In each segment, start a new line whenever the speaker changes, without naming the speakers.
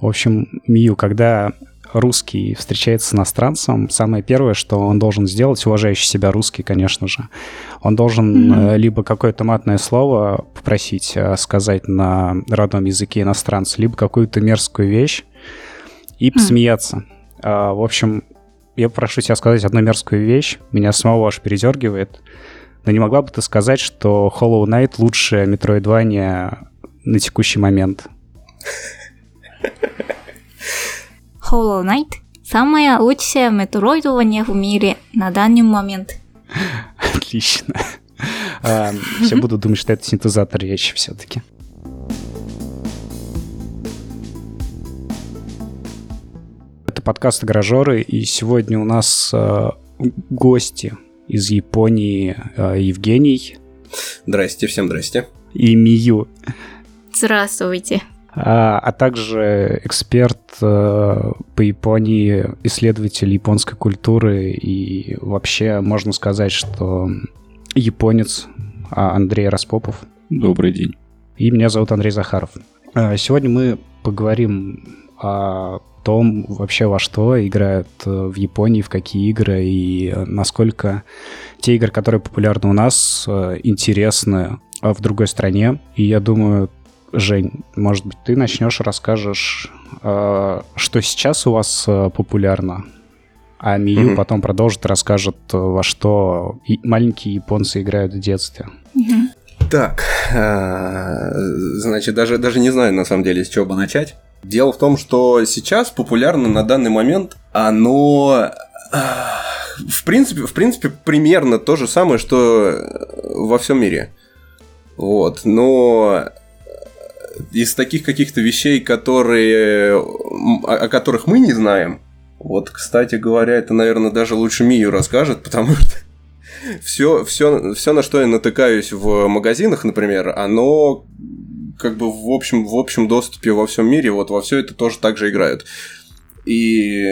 В общем, Мию, когда русский встречается с иностранцем, самое первое, что он должен сделать, уважающий себя русский, конечно же, он должен mm-hmm. либо какое-то матное слово попросить э, сказать на родном языке иностранца, либо какую-то мерзкую вещь и посмеяться. Mm-hmm. В общем, я прошу тебя сказать одну мерзкую вещь, меня самого аж передергивает. Но не могла бы ты сказать, что Hollow Knight лучшее Metroidvania на текущий момент?
Hollow Knight – самое лучшее метроидование в мире на данный момент.
Отлично. А, все будут думать, что это синтезатор речи все-таки. Это подкаст «Гаражеры», и сегодня у нас э, гости из Японии э, Евгений.
Здрасте, всем здрасте.
И Мию.
Здравствуйте
а, а также эксперт э, по Японии, исследователь японской культуры и вообще можно сказать, что японец а, Андрей Распопов.
Добрый день.
И меня зовут Андрей Захаров. А, сегодня мы поговорим о том вообще во что играют э, в Японии, в какие игры и насколько те игры, которые популярны у нас, э, интересны в другой стране. И я думаю, Жень, может быть, ты начнешь, расскажешь, э, что сейчас у вас э, популярно, а Мию mm-hmm. потом продолжит, расскажет, э, во что маленькие японцы играют в детстве.
Mm-hmm. Так, значит, даже, даже не знаю, на самом деле, с чего бы начать. Дело в том, что сейчас популярно на данный момент оно в принципе, в принципе, примерно то же самое, что во всем мире. Вот, но из таких каких-то вещей, которые, о, о которых мы не знаем, вот, кстати говоря, это, наверное, даже лучше Мию расскажет, потому что все, все, все, на что я натыкаюсь в магазинах, например, оно как бы в общем, в общем доступе во всем мире, вот во все это тоже так же играют. И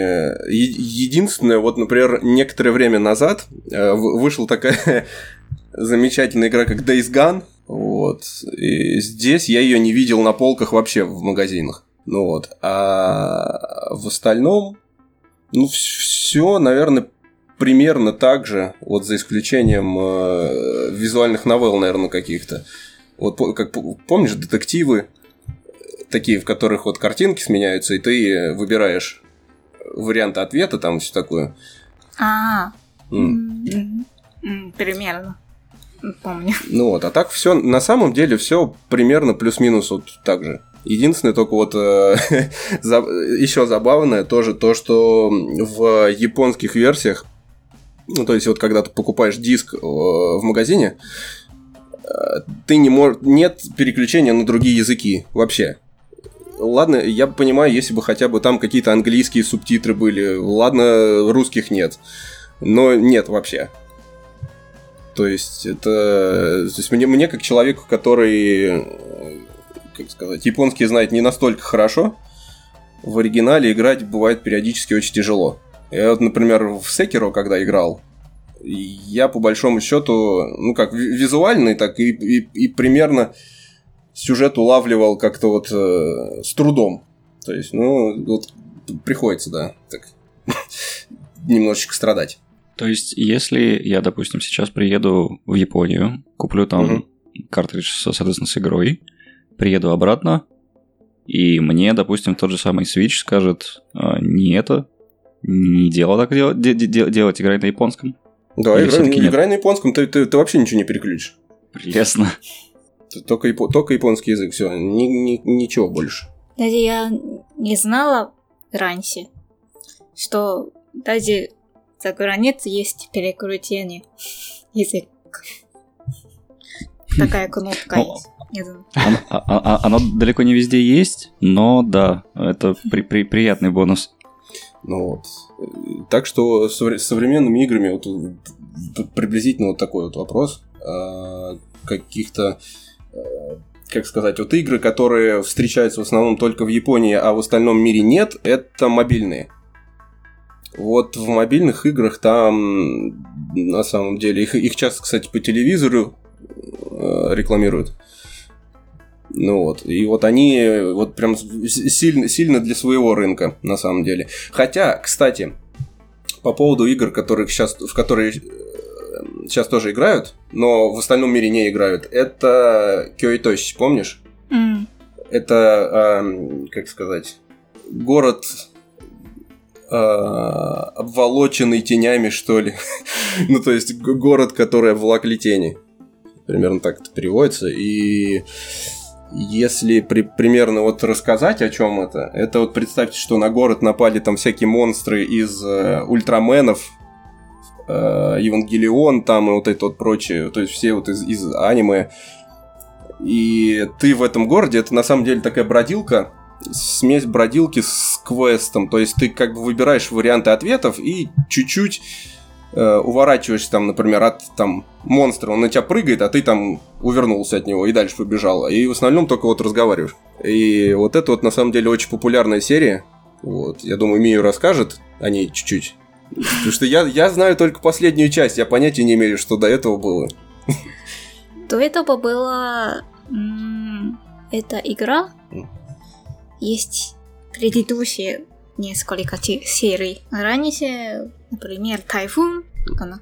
единственное, вот, например, некоторое время назад э, вышла такая замечательная игра, как Days Gone, вот. И здесь я ее не видел на полках вообще в магазинах. Ну вот. А в остальном, ну, все, наверное, примерно так же, вот за исключением э, визуальных новелл, наверное, каких-то. Вот как помнишь, детективы, такие, в которых вот картинки сменяются, и ты выбираешь варианты ответа, там все такое.
А, примерно помню.
Ну вот, а так все, на самом деле, все примерно плюс-минус вот так же. Единственное, только вот э, за, еще забавное тоже то, что в японских версиях, ну то есть вот когда ты покупаешь диск э, в магазине, э, ты не можешь, нет переключения на другие языки вообще. Ладно, я понимаю, если бы хотя бы там какие-то английские субтитры были, ладно, русских нет, но нет вообще. То есть это... То есть мне, мне как человеку, который, как сказать, японский знает не настолько хорошо, в оригинале играть бывает периодически очень тяжело. Я вот, например, в Секиро, когда играл, я по большому счету, ну как визуальный, так и, и, и примерно сюжет улавливал как-то вот э, с трудом. То есть, ну, вот приходится, да, так немножечко страдать.
То есть, если я, допустим, сейчас приеду в Японию, куплю там угу. картридж, соответственно, с игрой, приеду обратно, и мне, допустим, тот же самый Switch скажет, а, не это, не дело так делать, де- де- делать, играй на японском.
Да, играй, играй на японском, ты, ты, ты вообще ничего не переключишь.
Прелестно.
Только, япо- только японский язык, все, ни, ни, ничего больше.
Даже я не знала раньше, что даже за границей есть перекрутение язык. Такая кнопка есть.
Оно, а, а, а, далеко не везде есть, но да, это при, при, приятный бонус.
Ну вот. Так что с современными играми вот приблизительно вот такой вот вопрос. Каких-то как сказать, вот игры, которые встречаются в основном только в Японии, а в остальном мире нет, это мобильные. Вот в мобильных играх там на самом деле их, их часто, кстати, по телевизору э, рекламируют. Ну вот, и вот они вот прям сильно, сильно для своего рынка, на самом деле. Хотя, кстати, по поводу игр, которых сейчас, в которые сейчас тоже играют, но в остальном мире не играют, это Кёитоси, помнишь?
Mm.
Это, э, как сказать, город э, обволоченный тенями, что ли. ну, то есть город, который обволокли тени. Примерно так это переводится. И если при, примерно вот рассказать, о чем это, это вот представьте, что на город напали там всякие монстры из э, ультраменов, э, Евангелион там и вот это вот прочее, то есть все вот из, из аниме. И ты в этом городе, это на самом деле такая бродилка, смесь бродилки с квестом, то есть ты как бы выбираешь варианты ответов и чуть-чуть э, уворачиваешься там, например, от там монстра, он на тебя прыгает, а ты там увернулся от него и дальше побежал. И в основном только вот разговариваешь. И вот это вот на самом деле очень популярная серия. Вот, я думаю, Мию расскажет о ней чуть-чуть. Потому что я, я знаю только последнюю часть, я понятия не имею, что до этого было.
До этого была эта игра. Есть предыдущие несколько серий. Раньше, например, Тайфун, она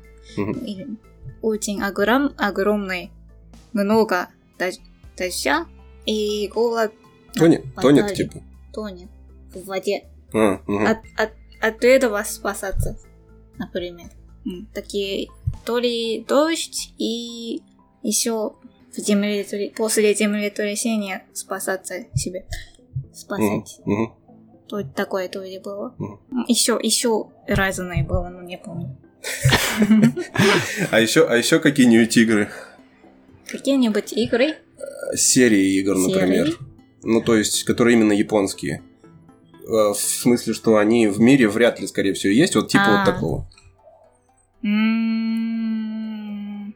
очень огром, огромный, много дождя и голод.
Тонет, тонет типа?
Тонет в воде.
А, угу.
от, от, от этого спасаться, например. Такие то ли дождь и еще в земле, после землетрясения спасаться себе. Спасать.
Угу, угу.
То, такое тоже было. Угу. Еще, еще разные было, но не помню.
А еще, а еще какие-нибудь игры?
Какие-нибудь игры?
Серии игр, например. Ну, то есть, которые именно японские. Э, в смысле, что они в мире вряд ли, скорее всего, есть. Вот типа вот такого.
Не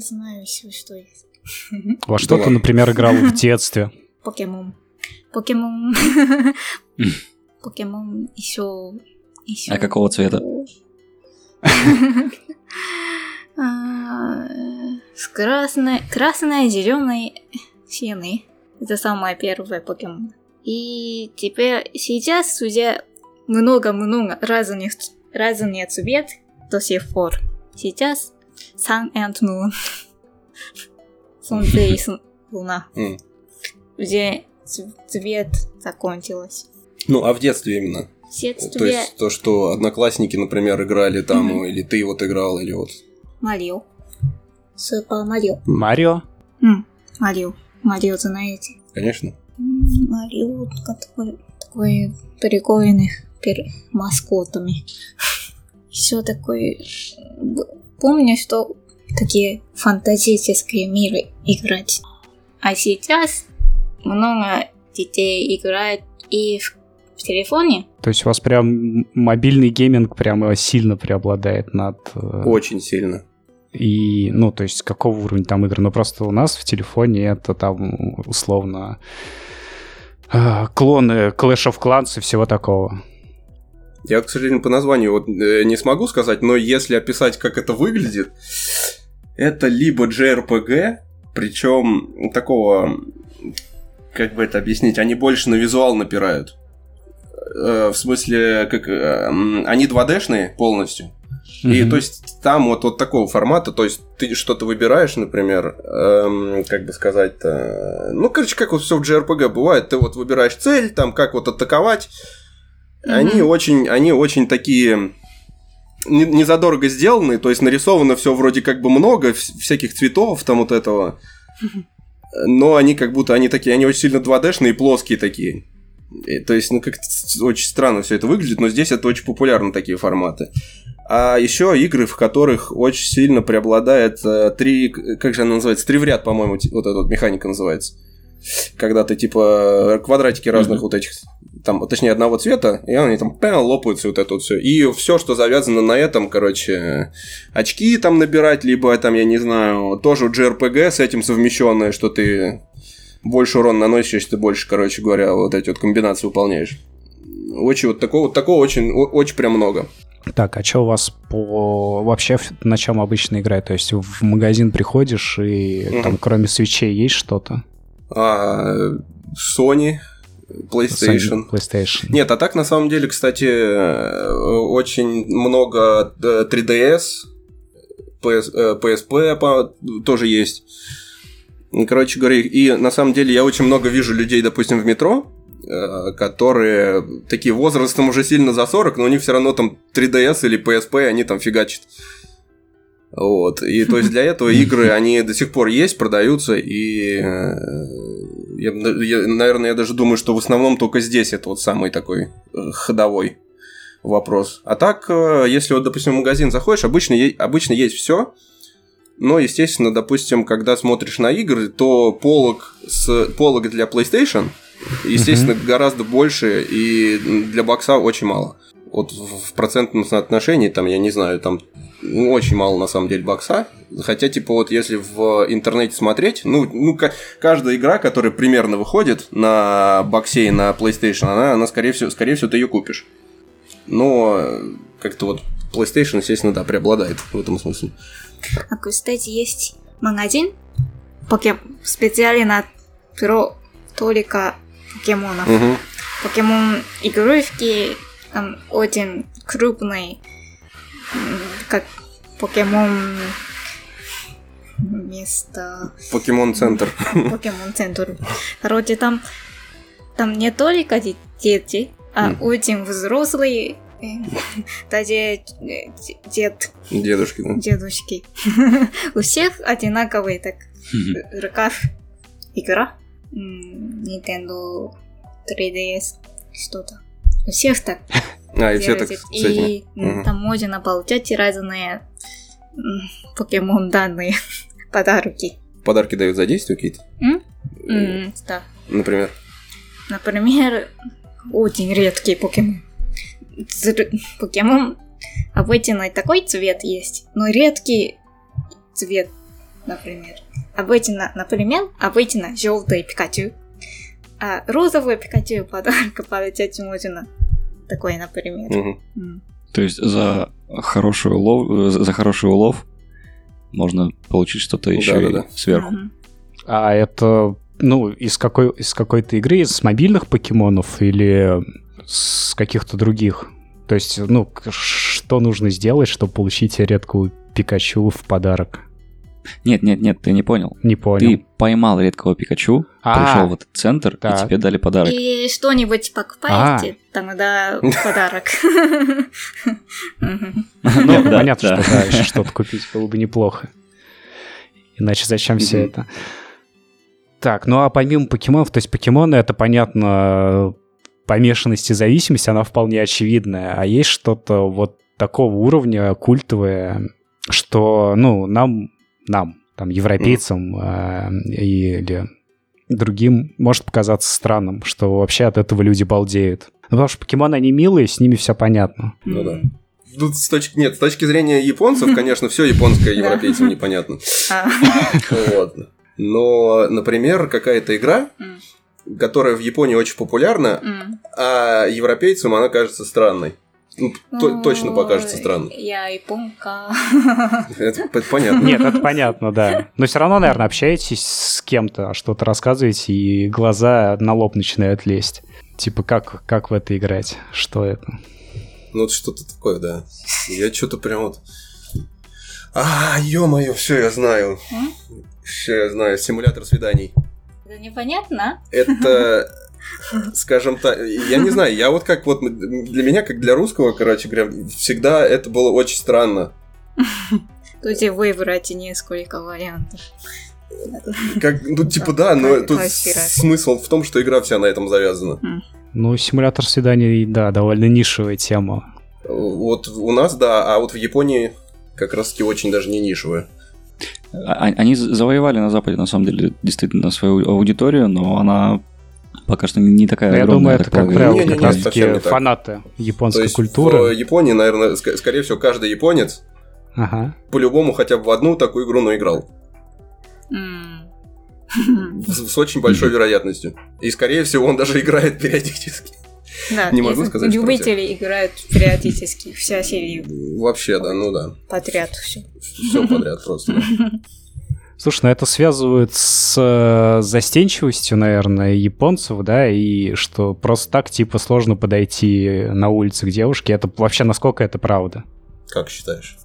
знаю, что есть.
Во что ты, например, играл в детстве?
Покемон. Покемон. Покемон еще...
А какого цвета?
А, с красной, красной, зеленой сеной. Это самое первое покемон. И теперь сейчас уже много-много разных, разных цвет до сих пор. Сейчас Sun and Moon. Солнце и луна. Уже цвет закончилась.
Ну, а в детстве именно?
В детстве...
То есть то, что одноклассники, например, играли там, mm-hmm. или ты вот играл, или вот...
Марио. Супер Марио.
Марио?
Марио. Марио знаете?
Конечно.
Марио такой, такой прикольный перед маскотами. Все такое... Помню, что такие фантастические миры играть. А сейчас много детей играют и в в телефоне.
То есть у вас прям мобильный гейминг прямо сильно преобладает над...
Э, Очень сильно.
И, ну, то есть какого уровня там игры? Ну, просто у нас в телефоне это там условно э, клоны Clash of Clans и всего такого.
Я, к сожалению, по названию вот э, не смогу сказать, но если описать, как это выглядит, это либо JRPG, причем такого, как бы это объяснить, они больше на визуал напирают. Э, в смысле, как э, они 2D-шные полностью. Mm-hmm. И то есть там вот, вот такого формата, то есть ты что-то выбираешь, например, эм, как бы сказать-то, ну, короче, как вот все в JRPG бывает, ты вот выбираешь цель, там, как вот атаковать, mm-hmm. они очень, они очень такие не, не задорого сделаны, то есть нарисовано все вроде как бы много всяких цветов там вот этого, но они как будто, они такие, они очень сильно 2D-шные и плоские такие. И, то есть, ну, как-то очень странно все это выглядит, но здесь это очень популярно, такие форматы. А еще игры, в которых очень сильно преобладает э, три... Как же она называется? Три в ряд, по-моему, вот эта вот механика называется. Когда ты, типа, квадратики разных mm-hmm. вот этих... Там, точнее, одного цвета, и они там пэм, лопаются, вот это вот все. И все, что завязано на этом, короче, очки там набирать, либо там, я не знаю, тоже JRPG с этим совмещенное, что ты больше урон наносишь, ты больше, короче говоря, вот эти вот комбинации выполняешь. Очень вот такого, вот такого очень, очень прям много.
Так, а что у вас по вообще на чем обычно играет? То есть в магазин приходишь и угу. там кроме свечей есть что-то?
А, Sony, PlayStation.
PlayStation.
Нет, а так на самом деле, кстати, э, очень много э, 3DS, PS, PSP тоже есть. Короче говоря, и на самом деле я очень много вижу людей, допустим, в метро, э, которые такие возрастом уже сильно за 40, но у них все равно там 3DS или PSP, они там фигачат. Вот. И то есть для этого игры, они до сих пор есть, продаются, и э, я, я- наверное, я даже думаю, что в основном только здесь это вот самый такой э, ходовой вопрос. А так, э, если вот, допустим, в магазин заходишь, обычно, обычно есть все, но, естественно, допустим, когда смотришь на игры, то полок, с, полок для PlayStation, естественно, гораздо больше, и для бокса очень мало. Вот в процентном соотношении, там, я не знаю, там ну, очень мало на самом деле бокса. Хотя, типа, вот если в интернете смотреть, ну, ну ка- каждая игра, которая примерно выходит на боксе и на PlayStation, она, она скорее всего, скорее всего, ты ее купишь. Но э, как-то вот PlayStation, естественно, да, преобладает в этом смысле.
А, кстати, есть магазин покем... специально про только покемонов.
Мгм.
Покемон игрушки там очень крупный, как покемон место
Покемон Центр.
покемон центр. Короче, там там не только де- дети, а
Мгм.
очень взрослые, э, даже э, дед,
Дедушки, да.
дедушки. У всех одинаковый так в руках игра. Nintendo 3DS что-то. У всех так
А, и все так с.
И там можно получать разные покемон данные подарки.
Подарки дают за действия какие-то?
Да.
Например.
Например, очень редкий покемон. Покемон обычно такой цвет есть, но редкий цвет, например. Обычно, например, обычно желтый Пикачу, а розовый Пикачу подарок получать можно. Такой, например.
Мгм.
М.
То есть за хороший улов, за хороший улов можно получить что-то еще и
Да-да-да.
сверху.
Мгм.
А это, ну, из, какой, из какой-то игры, из мобильных покемонов или с каких-то других? То есть, ну, что нужно сделать, чтобы получить редкую Пикачу в подарок?
Нет, нет, нет, ты не понял.
Не понял.
Ты поймал редкого Пикачу,
А,
пришел в этот центр,
так.
и тебе дали подарок.
И что-нибудь покупаете,
А.
тогда подарок.
Ну,
Нет,
да,
понятно,
да.
что да, еще что-то купить было бы неплохо. Иначе зачем все это? Так, ну а помимо покемонов, то есть покемоны, это понятно, помешанность и зависимость, она вполне очевидная. А есть что-то вот такого уровня культовое, что, ну, нам, нам, там, европейцам э, или другим может показаться странным, что вообще от этого люди балдеют. Ну, потому что покемоны, они милые, с ними все понятно.
Ну да. Тут с точки, нет, с точки зрения японцев, конечно, все японское европейцам непонятно.
А,
Вот. Но, например, какая-то игра, которая в Японии очень популярна, а европейцам она кажется странной. Ну, то- точно покажется
Ой,
странной.
Я японка.
Это понятно.
Нет, это понятно, да. Но все равно, наверное, общаетесь с кем-то, что-то рассказываете, и глаза на лоб начинают лезть. Типа, как, как в это играть? Что это?
Ну, вот что-то такое, да. Я что-то прям вот... А, ё-моё, все, я знаю. Все, я знаю. Симулятор свиданий.
Это непонятно?
Это, скажем так, я не знаю, я вот как вот для меня, как для русского, короче говоря, всегда это было очень странно.
Тут и выбрать несколько вариантов.
Как, ну, типа, да, но тут смысл в том, что игра вся на этом завязана.
Ну, симулятор свиданий, да, довольно нишевая тема.
Вот у нас, да, а вот в Японии как раз-таки очень даже не нишевая.
А- Они завоевали на Западе, на самом деле, действительно свою аудиторию, но она пока что не такая
Но я
огромная,
думаю,
так
это, как правило,
Не-не-не,
как раз-таки
не
фанаты
То
японской
есть
культуры.
в Японии, наверное, ск- скорее всего, каждый японец
Ага.
по-любому хотя бы в одну такую игру наиграл. С, с очень большой вероятностью. И, скорее всего, он даже играет периодически.
Да,
Не могу сказать,
Любители играют периодически, вся серия
Вообще, да, ну да.
подряд все.
Все подряд просто. да.
Слушай, ну это связывают с э, застенчивостью, наверное, японцев, да, и что просто так, типа, сложно подойти на улице к девушке. Это вообще насколько это правда?
Как считаешь?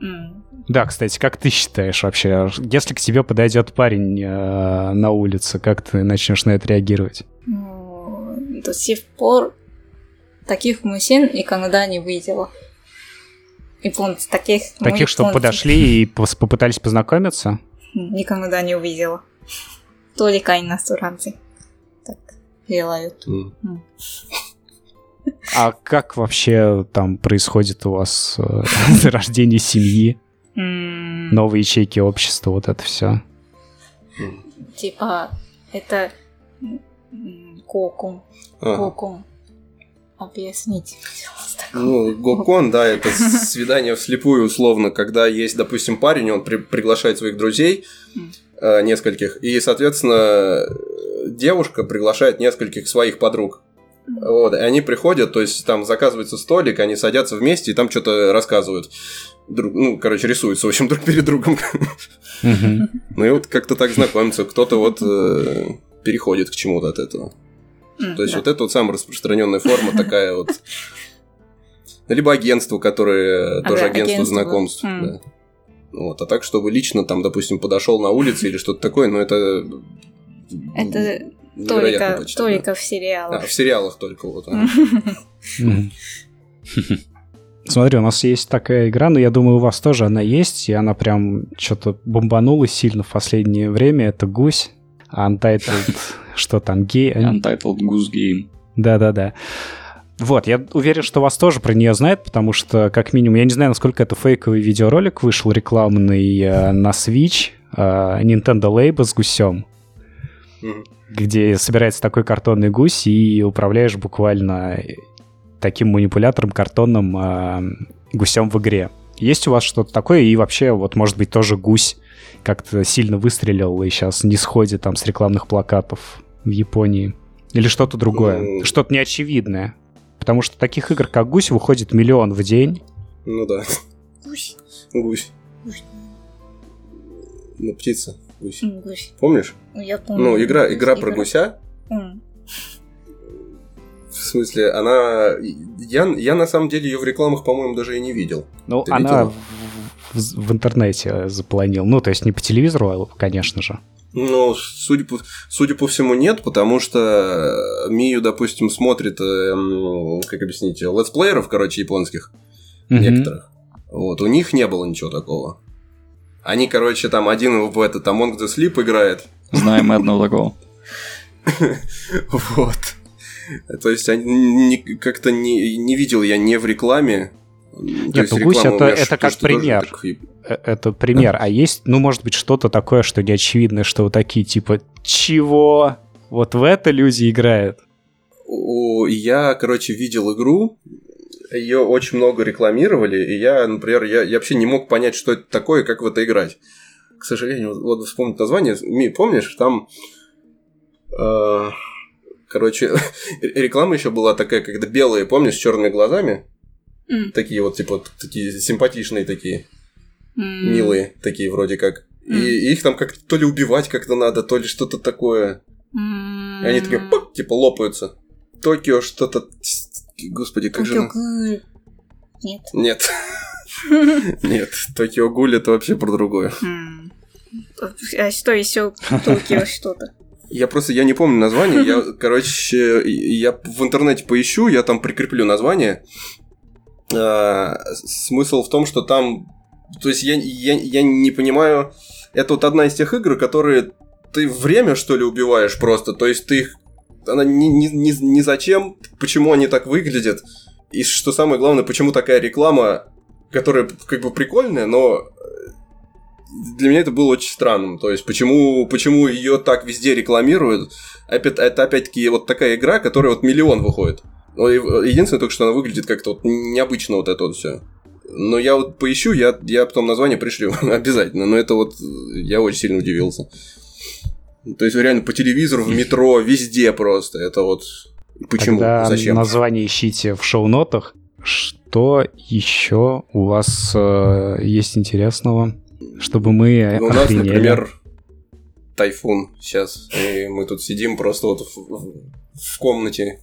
М.
Да, кстати, как ты считаешь вообще, если к тебе подойдет парень э, на улице, как ты начнешь на это реагировать?
Ну, до сих пор таких мужчин никогда не видела. Японцы таких... ну,
Таких, что
японцы
подошли и попытались познакомиться?
Никогда не увидела. Только иностранцы так делают.
А как вообще там происходит у вас э, зарождение семьи, новые ячейки общества, вот это все?
Типа, это м, кокон. Объясните, пожалуйста.
Ну, Гокон, да, это свидание вслепую условно, когда есть, допустим, парень, он при- приглашает своих друзей, э, нескольких, и, соответственно, девушка приглашает нескольких своих подруг. Вот, и они приходят, то есть там заказывается столик, они садятся вместе и там что-то рассказывают. Друг, ну, короче, рисуются, в общем, друг перед другом. Ну и вот как-то так знакомятся, кто-то вот э, переходит к чему-то от этого. То есть
да.
вот это вот самая распространенная форма такая вот. Либо агентство, которое
Ага,
тоже агентство
агентство.
знакомств. Да. Вот, а так, чтобы лично там, допустим, подошел на улице или что-то такое, ну это
Это
невероятно
только,
почти, да.
только в
А,
сериалах.
в сериалах только вот. а.
Смотри, у нас есть такая игра, но я думаю, у вас тоже она есть, и она прям что-то бомбанула сильно в последнее время. Это гусь. Untitled, что там, гей...
Untitled Goose Game.
Да-да-да. Вот, я уверен, что вас тоже про нее знают, потому что, как минимум, я не знаю, насколько это фейковый видеоролик вышел рекламный э, на Switch, э, Nintendo Labo с гусем,
Мгм.
где собирается такой картонный гусь и управляешь буквально таким манипулятором картонным э, гусем в игре. Есть у вас что-то такое? И вообще, вот, может быть, тоже гусь как-то сильно выстрелил и сейчас не сходит там с рекламных плакатов в Японии? Или что-то другое?
Ну-
Что-то неочевидное? Потому что таких игр, как гусь, выходит миллион в день.
Ну да,
Гусь.
гусь.
Гусь.
Ну, птица, гусь.
Гусь.
Помнишь?
Ну, я помню.
Ну, игра, игра про гуся,
М.
в смысле, она... Я, я на самом деле ее в рекламах, по-моему, даже и не видел.
Ну,
Ты
она
видела?
В, интернете запланил. Ну, то есть не по телевизору, а, конечно же.
Ну, судя по, судя по всему, нет, потому что э, Мию, допустим, смотрит, эм, как объяснить, летсплееров, короче, японских,
Мгм.
некоторых. Вот, у них не было ничего такого. Они, короче, там один в этот Among the Sleep играет.
Знаем мы одного такого.
Вот. То есть, как-то не, не видел я не в рекламе. То
Нет,
есть
ну, гусь это- это как пример.
так
Э, Это пример. А есть, ну, может быть, что-то такое, что неочевидное, что вот такие, типа, чего? Вот в это люди играют.
Я, короче, видел игру, ее очень много рекламировали, и я, например, я, я вообще не мог понять, что это такое, и как в это играть. К сожалению, вот, вспомнить название, помнишь, там, э, короче, реклама еще была такая, когда белые, помнишь, с черными глазами,
М.
такие вот, типа, такие симпатичные такие,
М.
милые такие вроде как. И,
М.
и их там как-то то ли убивать как-то надо, то ли что-то такое.
М.
И они такие, пак, типа, лопаются. Токио что-то... Господи, как же...
Токио Гуль. Нет.
Нет, нет, Токио Гуль это вообще про другое.
А что еще? Токио что-то.
Я просто, я не помню название, я, короче, я в интернете поищу, я там прикреплю название. А, смысл в том, что там, то есть я, я, я не понимаю, это вот одна из тех игр, которые ты время, что ли, убиваешь просто, то есть ты их, она ни, ни, ни, ни зачем, почему они так выглядят, и что самое главное, почему такая реклама, которая как бы прикольная, но для меня это было очень странным. То есть, почему, почему ее так везде рекламируют? Это опять-таки вот такая игра, которая вот миллион выходит. Ну, Единственное только, что она выглядит как-то вот необычно вот это вот все. Но я вот поищу, я, я потом название пришлю обязательно. Но это вот я очень сильно удивился. То есть реально по телевизору, в метро, везде просто. Это вот почему,
Тогда
зачем?
название ищите в шоу-нотах. Что еще у вас э, есть интересного? чтобы мы
Ну, у нас, например, тайфун сейчас, и мы тут сидим просто вот в, в- в комнате,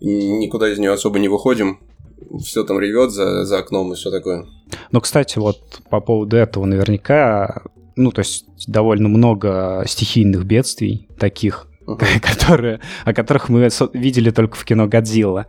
никуда из нее особо не выходим, все там ревет за, за окном и все такое.
Ну, кстати, вот по поводу этого наверняка, ну, то есть довольно много стихийных бедствий таких,
Мгм.
которые, о которых мы видели только в кино «Годзилла»,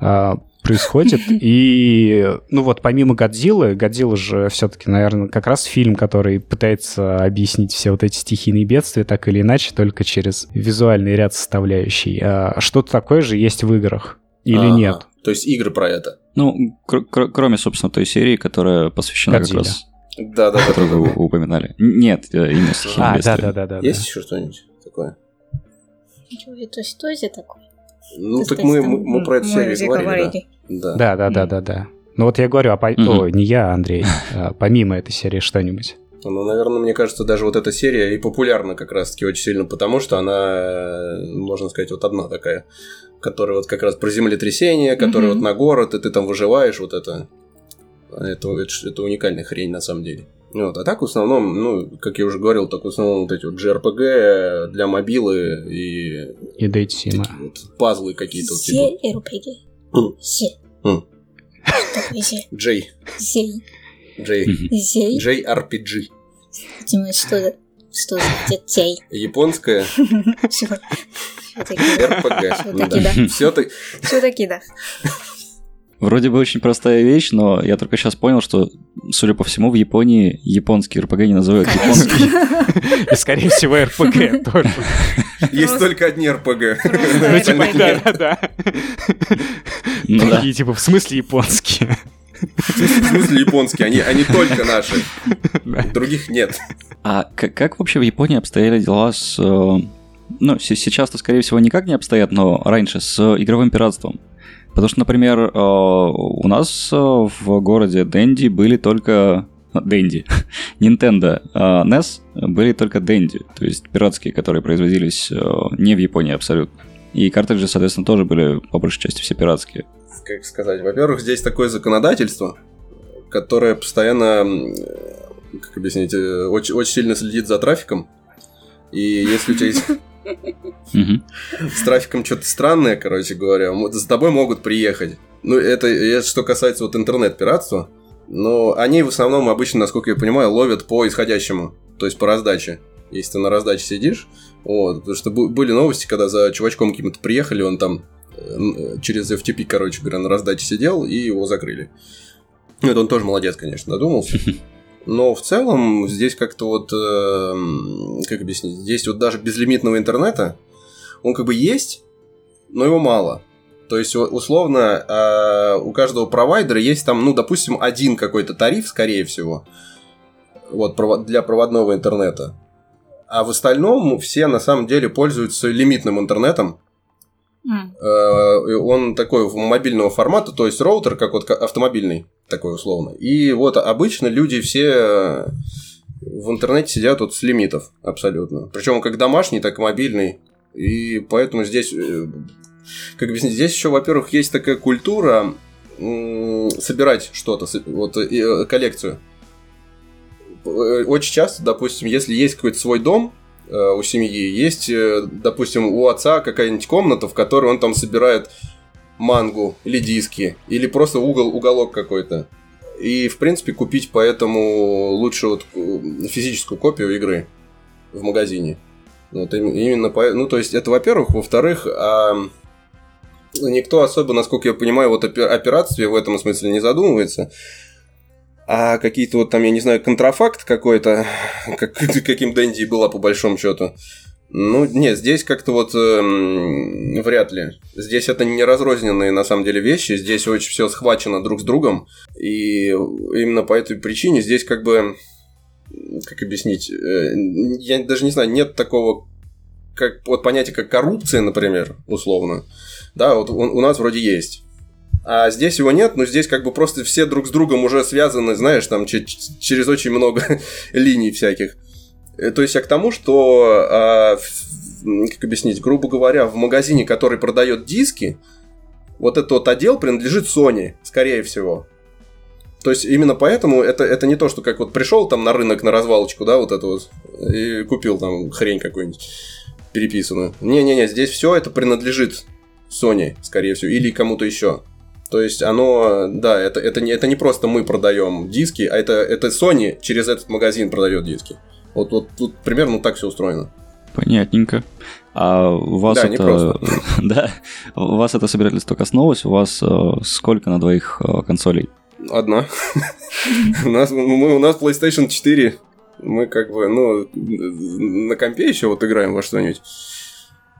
а, происходит. И, ну вот, помимо «Годзиллы», «Годзилла» же все-таки, наверное, как раз фильм, который пытается объяснить все вот эти стихийные бедствия так или иначе, только через визуальный ряд составляющий. А Что-то такое же есть в играх или
Ага.
нет?
То есть игры про это.
Ну, кр- кр- кроме, собственно, той серии, которая посвящена
Годзилле.
как раз,
Да, да, да.
которую вы упоминали. Нет, э, именно стихийные
А,
бедствия.
да-да-да.
Есть еще что-нибудь такое?
Что это такое?
Ну,
То
так
есть
мы,
там
мы, мы про эту серию говорили, да. Да.
Да, да, да, да, да. Ну вот я говорю, а по...
Мгм.
Ой, не я, Андрей, а помимо этой серии что-нибудь.
Ну, наверное, мне кажется, даже вот эта серия и популярна как раз-таки очень сильно, потому что она, э, можно сказать, вот одна такая, которая вот как раз про землетрясение, которая
Мгм.
вот на город, и ты там выживаешь, вот это. Это, это, это уникальная хрень на самом деле. Вот, а так в основном, ну, как я уже говорил, так в основном вот эти вот JRPG для мобилы и
И Дейтсима.
такие вот пазлы какие-то. Вот, типа
JRPG.
М.
Се.
М.
Что такое се?
J,
Зей.
J,
Мгм.
Зей.
JRPG.
Дима, что это? Что за детей?
Японская
Все. Все-таки да.
RPG. Все-таки
Все-таки да.
Вроде бы очень простая вещь, но я только сейчас понял, что, судя по всему, в Японии японский РПГ не называют японский.
И, скорее всего, РПГ тоже.
есть только одни RPG.
Ну, типа,
RPG.
да, да, да.
Ну.
Такие, типа, в смысле японские?
В смысле японские? Они, они только наши. Других нет.
А к- как вообще в Японии обстояли дела с... э, Ну, се- сейчас-то, скорее всего, никак не обстоят, но раньше с игровым пиратством. Потому что, например, э, у нас э, в городе Дэнди были только... Дэнди. Nintendo э, NES были только Дэнди, то есть пиратские, которые производились не в Японии абсолютно. И картриджи, соответственно, тоже были по большей части все пиратские.
Как сказать? Во-первых, здесь такое законодательство, которое постоянно, как объяснить, очень, очень сильно следит за трафиком. И если у тебя есть с трафиком что-то странное, короче говоря, за тобой могут приехать. Ну, это, это что касается вот интернет-пиратства. Но они в основном обычно, насколько я понимаю, ловят по исходящему, то есть по раздаче. Если ты на раздаче сидишь, вот, потому что были новости, когда за чувачком каким-то приехали, он там э, н- через FTP, короче говоря, на раздаче сидел, и его закрыли. Ну, это он тоже молодец, конечно, додумался. Но в целом здесь как-то вот, эм, как объяснить, здесь вот даже безлимитного интернета, он как бы есть, но его мало. То есть, условно, э, у каждого провайдера есть там, ну, допустим, один какой-то тариф, скорее всего, вот, для проводного интернета. А в остальном все на самом деле пользуются лимитным интернетом. И Он такой мобильного формата, то есть роутер, как вот автомобильный, такой условно. И вот обычно люди все э, в интернете сидят вот с лимитов абсолютно. Причем как домашний, так и мобильный. И поэтому здесь, э, как объяснить, здесь еще, во-первых, есть такая культура собирать что-то, вот коллекцию. Очень часто, допустим, если есть какой-то свой дом, у семьи. Есть, э, допустим, у отца какая-нибудь комната, в которой он там собирает мангу или диски, или просто угол, уголок какой-то. И, в принципе, купить поэтому лучше вот э, физическую копию игры в магазине. Вот им- именно по... Ну, то есть, это, во-первых. Во-вторых, а, никто особо, насколько я понимаю, вот о пиратстве в этом смысле не задумывается. А какие-то вот там, я не знаю, контрафакт какой-то, как, каким Дэнди была по большому счету. Ну, нет, здесь как-то вот эм, вряд ли. Здесь это не разрозненные на самом деле вещи, здесь очень все схвачено друг с другом. И именно по этой причине здесь как бы, как объяснить, э, я даже не знаю, нет такого как вот понятия как коррупция, например, условно. Да, вот у, у нас вроде есть. А здесь его нет, но здесь как бы просто все друг с другом уже связаны, знаешь, там через очень много линий всяких. Э, То есть я к тому, что, м, как объяснить, грубо говоря, в магазине, который продает диски, вот этот вот отдел принадлежит Sony, скорее всего. То есть именно поэтому это, это не то, что как вот пришел там на рынок на развалочку, да, вот это вот, и купил там хрень какую-нибудь переписанную. Не-не-не, здесь все это принадлежит Sony, скорее всего, или кому-то еще. То есть оно, да, это, это, не, это не просто мы продаем диски, а это, это Sony через этот магазин продает диски. Вот, вот тут примерно так все устроено.
Понятненько. А у вас
Да,
это... да, у вас это собирательство коснулось? У вас э, сколько на двоих э, консолей?
Одна. у, нас, мы, у нас PlayStation 4. Мы как бы, ну, на компе еще вот играем во что-нибудь.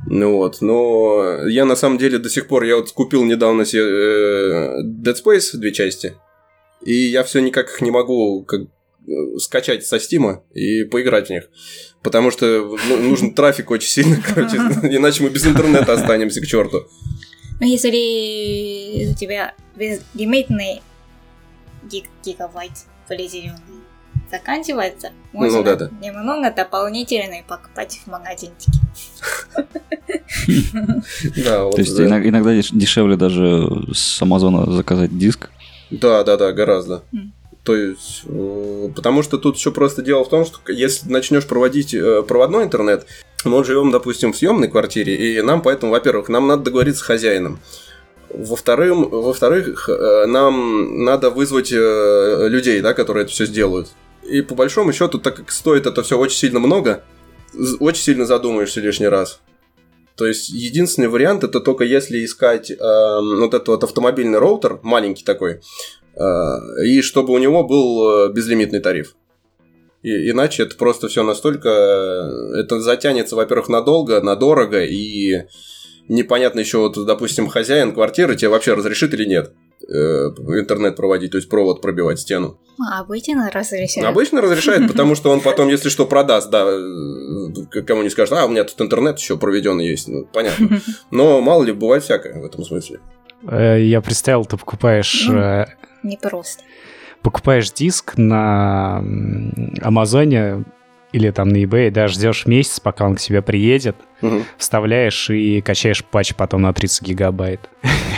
Ну вот, но я на самом деле до сих пор, я вот купил недавно себе э, Dead Space две части, и я все никак их не могу как, э, скачать со Стима и поиграть в них. Потому что ну, нужен трафик очень сильно, короче, иначе мы без интернета останемся к черту.
Ну, если у тебя безлимитный гиг- гигабайт определенный заканчивается, можно
Ну да-да.
немного дополнительный покупать в магазинчике.
Да,
То есть
да.
иног- иногда деш- дешевле даже с Амазона заказать диск.
Да, да, да, гораздо. То есть, э, потому что тут еще просто дело в том, что если начнешь проводить э, проводной интернет, мы вот живем, допустим, в съемной квартире, и нам поэтому, во-первых, нам надо договориться с хозяином. Во-вторых, во-вторых, э, нам надо вызвать людей, да, которые это все сделают. И по большому счету, так как стоит это все очень сильно много, очень сильно задумаешься лишний раз. То есть единственный вариант это только если искать э, вот этот вот автомобильный роутер, маленький такой, э, и чтобы у него был э, безлимитный тариф. И, иначе это просто все настолько... э, Это затянется, во-первых, надолго, надорого, и непонятно еще, вот, допустим, хозяин квартиры тебе вообще разрешит или нет интернет проводить, то есть провод пробивать стену.
А обычно разрешают.
Обычно разрешает, потому что он потом, если что, продаст, да, э, кому не скажет, а, у меня тут интернет еще проведен есть, ну, понятно. Но мало ли, бывает всякое в этом смысле.
Э, Я представил, ты покупаешь,
Ну.
э,
Не просто.
покупаешь диск на Амазоне или там на eBay, да, ждешь месяц, пока он к тебе приедет,
Мгм.
вставляешь и качаешь патч потом на 30 гигабайт.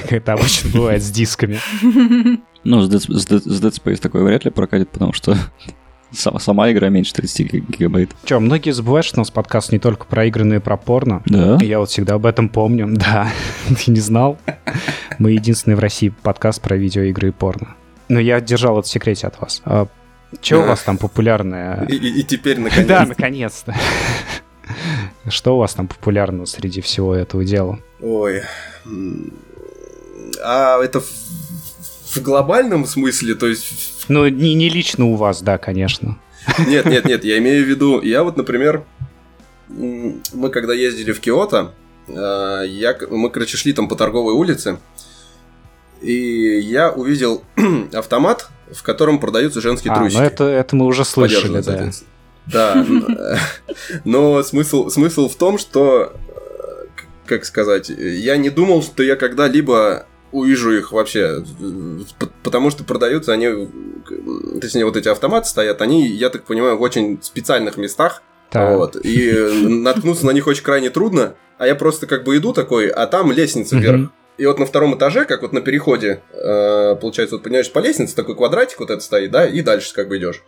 Как это обычно бывает с дисками.
Ну, с Dead, Space такое вряд ли прокатит, потому что сама, сама игра меньше 30 ги- гигабайт.
Че, многие забывают, что у нас подкаст не только про игры, но и про порно.
Да?
Я вот всегда об этом помню. Да, ты не знал? Мы единственный в России подкаст про видеоигры и порно. Но я держал это в секрете от вас. Че у вас там популярное?
И, и- и теперь, наконец
Да, наконец-то. Что у вас там популярно среди всего этого дела?
Ой. А это в, в глобальном смысле, то есть...
Ну, не, не лично у вас, да, конечно.
Нет, нет, нет, я имею в виду... Я вот, например, мы когда ездили в Киото, а, я, мы, короче, шли там по торговой улице, и я увидел автомат, в котором продаются женские
А,
трусики.
ну это, это мы уже слышали, да.
Да, но смысл, смысл в том, что, э, как сказать, я не думал, что я когда-либо увижу их вообще, потому что продаются они, точнее, вот эти автоматы стоят, они, я так понимаю, в очень специальных местах,
Так.
вот, и наткнуться на них очень крайне трудно, а я просто как бы иду такой, а там лестница вверх. И вот на втором этаже, как вот на переходе, э, получается, вот поднимаешься по лестнице, такой квадратик вот это стоит, да, и дальше как бы идешь.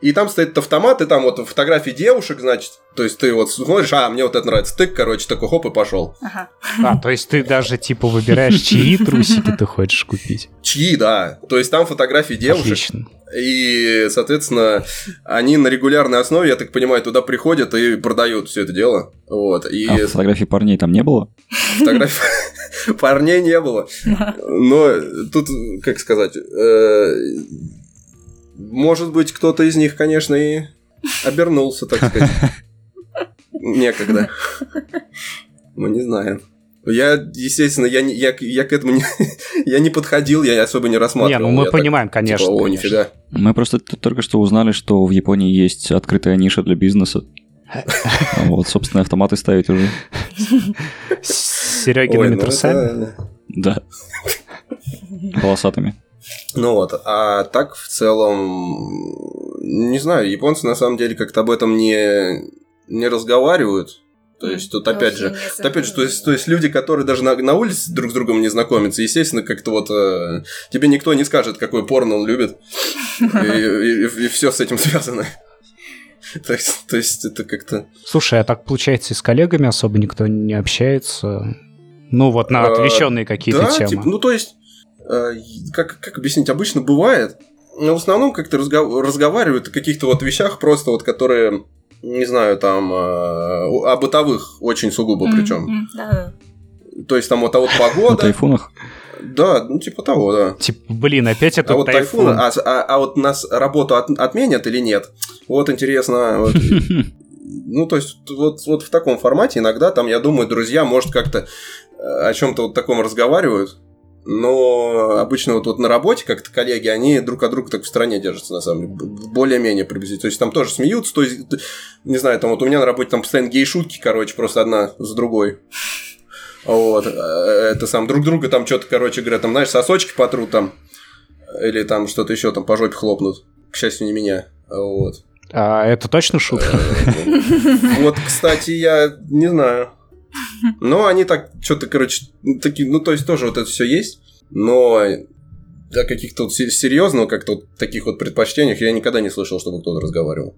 И там стоит этот автомат, и там вот фотографии девушек, значит. То есть ты вот смотришь, а, мне вот это нравится, тык, короче, такой хоп и пошел.
Ага.
А, то есть ты даже типа выбираешь, чьи трусики ты хочешь купить.
Чьи, да. То есть там фотографии девушек.
Отлично.
И, соответственно, они на регулярной основе, я так понимаю, туда приходят и продают все это дело. Вот. И
А фотографий парней там не было?
фотографий парней не было. Но тут, как сказать, э, может быть, кто-то из них, конечно, и обернулся, так сказать. Некогда. Мы не знаем. Я, естественно, я, не, я, я к этому не, я не подходил, я особо не
Не,
рассматривал.
ну мы
Я так,
понимаем, конечно.
типа, о,
конечно.
нифига.
Мы просто только что узнали, что в Японии есть открытая ниша для бизнеса. А Вот, собственно, автоматы ставить уже.
С Серегиными
ну
трусами.
это-
Да. Полосатыми.
Ну вот, а так в целом, не знаю, японцы на самом деле как-то об этом не, не разговаривают. То есть тут опять же, тут опять же, то есть, то есть люди, которые даже на, на улице друг с другом не знакомятся, естественно, как-то вот э, тебе никто не скажет, какой порно он любит, и, и, и все с этим связано. То есть, то есть это как-то...
Слушай, а так получается и с коллегами особо никто не общается? Ну вот на
А,
отвлеченные какие-то
да,
темы.
типа, ну, то есть, э, как, как объяснить, обычно бывает, но в основном как-то разгов- разговаривают о каких-то вот вещах просто вот, которые, не знаю, там, э, о бытовых очень сугубо причем.
М, Да.
То есть там вот, а вот
На
погода,
тайфунах.
Да, ну типа того, да.
Типа, блин, опять этот
А вот
тайфун.
тайфун, а, а- а вот нас работу от- отменят или нет? Вот интересно. вот. Ну, то есть, вот, вот в таком формате иногда там, я думаю, друзья, может, как-то э, о чем-то вот таком разговаривают. Но обычно вот, вот на работе как-то коллеги, они друг от друга так в стороне держатся, на самом деле. Более-менее приблизительно. То есть, там тоже смеются. То есть, не знаю, там вот у меня на работе там постоянно гей-шутки, короче, просто одна за другой. Вот. э, Это сам друг друга там что-то, короче говоря, там, знаешь, сосочки потрут там. Или там что-то еще там по жопе хлопнут. К счастью, не меня. Вот.
А это точно шутка?
Вот, кстати, я не знаю. Но они так, что-то, короче, такие, ну, то есть тоже вот это все есть, но о каких-то вот се- серьезного, как-то вот таких вот предпочтениях я никогда не слышал, чтобы кто-то разговаривал.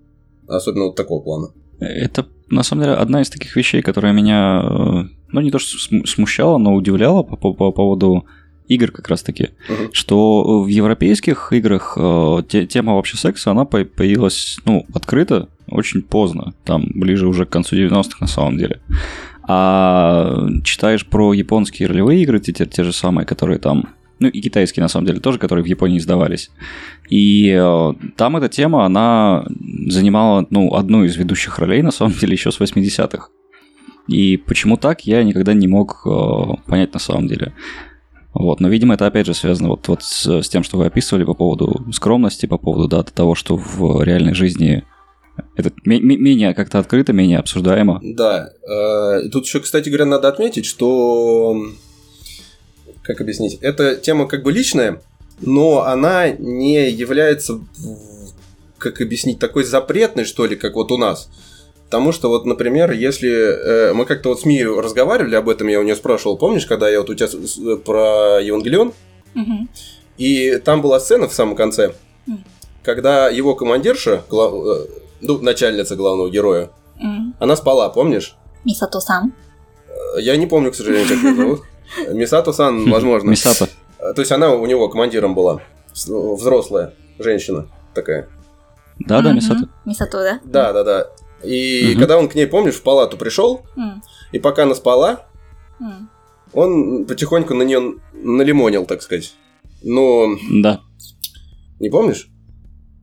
Особенно вот такого плана.
Это, на самом деле, одна из таких вещей, которая меня, э, ну, не то что см- смущала, но удивляла по, по- по поводу игр как раз-таки,
Мгм.
что в европейских играх э, те- тема вообще секса, она по- появилась, ну, открыто очень поздно, там, ближе уже к концу 90-х на самом деле. А читаешь про японские ролевые игры, те, те, те же самые, которые там, ну и китайские на самом деле тоже, которые в Японии издавались. И э, там эта тема, она занимала, ну, одну из ведущих ролей, на самом деле, еще с 80-х. И почему так, я никогда не мог э, понять на самом деле. Вот, но, видимо, это опять же связано вот, вот с, с тем, что вы описывали по поводу скромности, по поводу да, того, что в реальной жизни это ме- ме- менее как-то открыто, менее обсуждаемо.
Да. э, Тут еще, кстати говоря, надо отметить, что... Как объяснить? Эта тема как бы личная, но она не является, как объяснить, такой запретной, что ли, как вот у нас. Потому что вот, например, если э, мы как-то вот с Мией разговаривали об этом, я у нее спрашивал, помнишь, когда я вот у тебя с- про Евангелион,
Мгм.
и там была сцена в самом конце,
Мгм.
когда его командирша, гла- э, ну, начальница главного героя,
М.
она спала, помнишь?
Мисато-сан.
Я не помню, к сожалению, как ее зовут. Мисато-сан, возможно.
Мисата.
То есть она у него командиром была. Взрослая женщина такая.
Да-да,
Мгм.
Мисата.
Мисато, да?
Да, да, да. И когда он к ней, помнишь, в палату пришел, и пока она спала, он потихоньку на нее налимонил, так сказать. Но
Да.
не помнишь?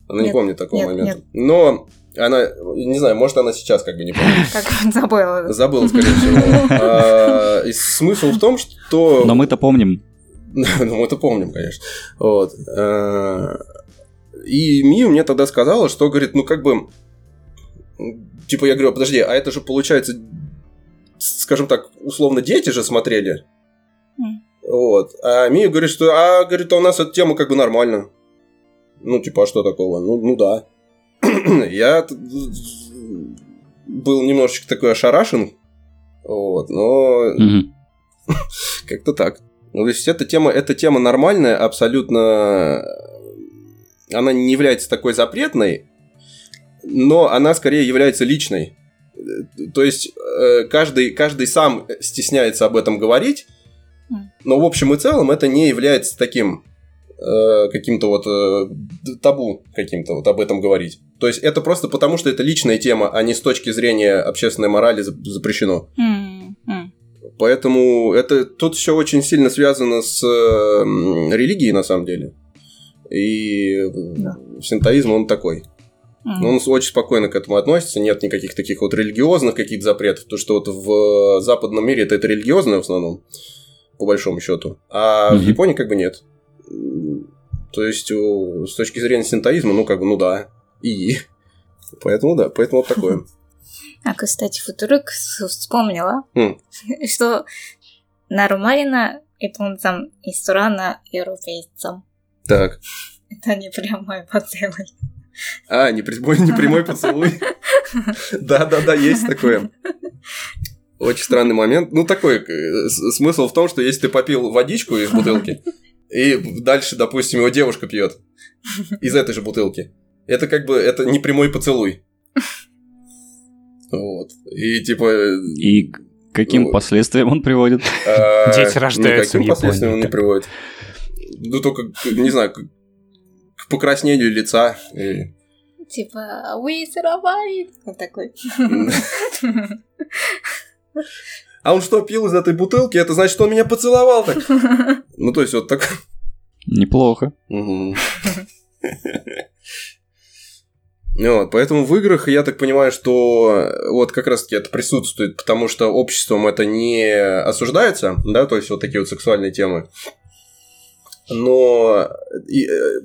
Она не
Нет,
помнит такого
нет,
момента.
нет.
Но она, не знаю, может, она сейчас как бы не помнит.
Как он забыл.
Забыл, скорее всего. А, и смысл в том, что...
Но мы-то помним.
Ну, мы это помним, конечно. Вот. Э, И Мию мне тогда сказала, что, говорит, ну, как бы... Типа, я говорю, подожди, а это же, получается, скажем так, условно, дети же смотрели. Вот. А Мия говорит, что, а, говорит, а у нас эта тема как бы нормально. Ну, типа, а что такого? Ну, ну да. Я т- был немножечко такой ошарашен. Вот, но как-то так. Ну, то есть эта тема, эта тема нормальная, абсолютно... Она не является такой запретной, но она скорее является личной. Э, То есть э, каждый, каждый сам стесняется об этом говорить, но в общем и целом это не является таким э, каким-то вот э, табу каким-то вот об этом говорить. То есть это просто потому, что это личная тема, а не с точки зрения общественной морали за- запрещено.
М.
Поэтому это тут все очень сильно связано с м, религией, на самом деле. И
Да.
синтоизм, он такой. Но он очень спокойно к этому относится, нет никаких таких вот религиозных каких-то запретов, то что вот в западном мире это, это религиозное в основном, по большому счету, а в
Мгм.
Японии как бы нет. То есть у- с точки зрения синтоизма, ну как бы, ну да, и Поэтому да, поэтому вот такое.
А, кстати, с- вспомнила, что нормально японцам и странно европейцам.
Так.
Это не прямой поцелуй.
А, не прямой, не прямой поцелуй. Да-да-да, есть такое. Очень странный момент. Ну, такой э, смысл в том, что если ты попил водичку из бутылки, и дальше, допустим, его девушка пьет из этой же бутылки, это как бы это не прямой поцелуй. Вот. И типа...
И к каким
Вот.
последствиям он приводит?
а,
Дети рождаются
Никаким
в
последствиям он не приводит. Ну, только, не знаю, к к покраснению лица. и-
Типа, вы сыровали. Вот такой.
А он что, пил из этой бутылки? Это значит, что он меня поцеловал так. Ну, то есть, вот так.
Неплохо.
Вот, поэтому в играх я так понимаю, что вот как раз таки это присутствует, потому что обществом это не осуждается, да, то есть вот такие вот сексуальные темы. Но, и, э,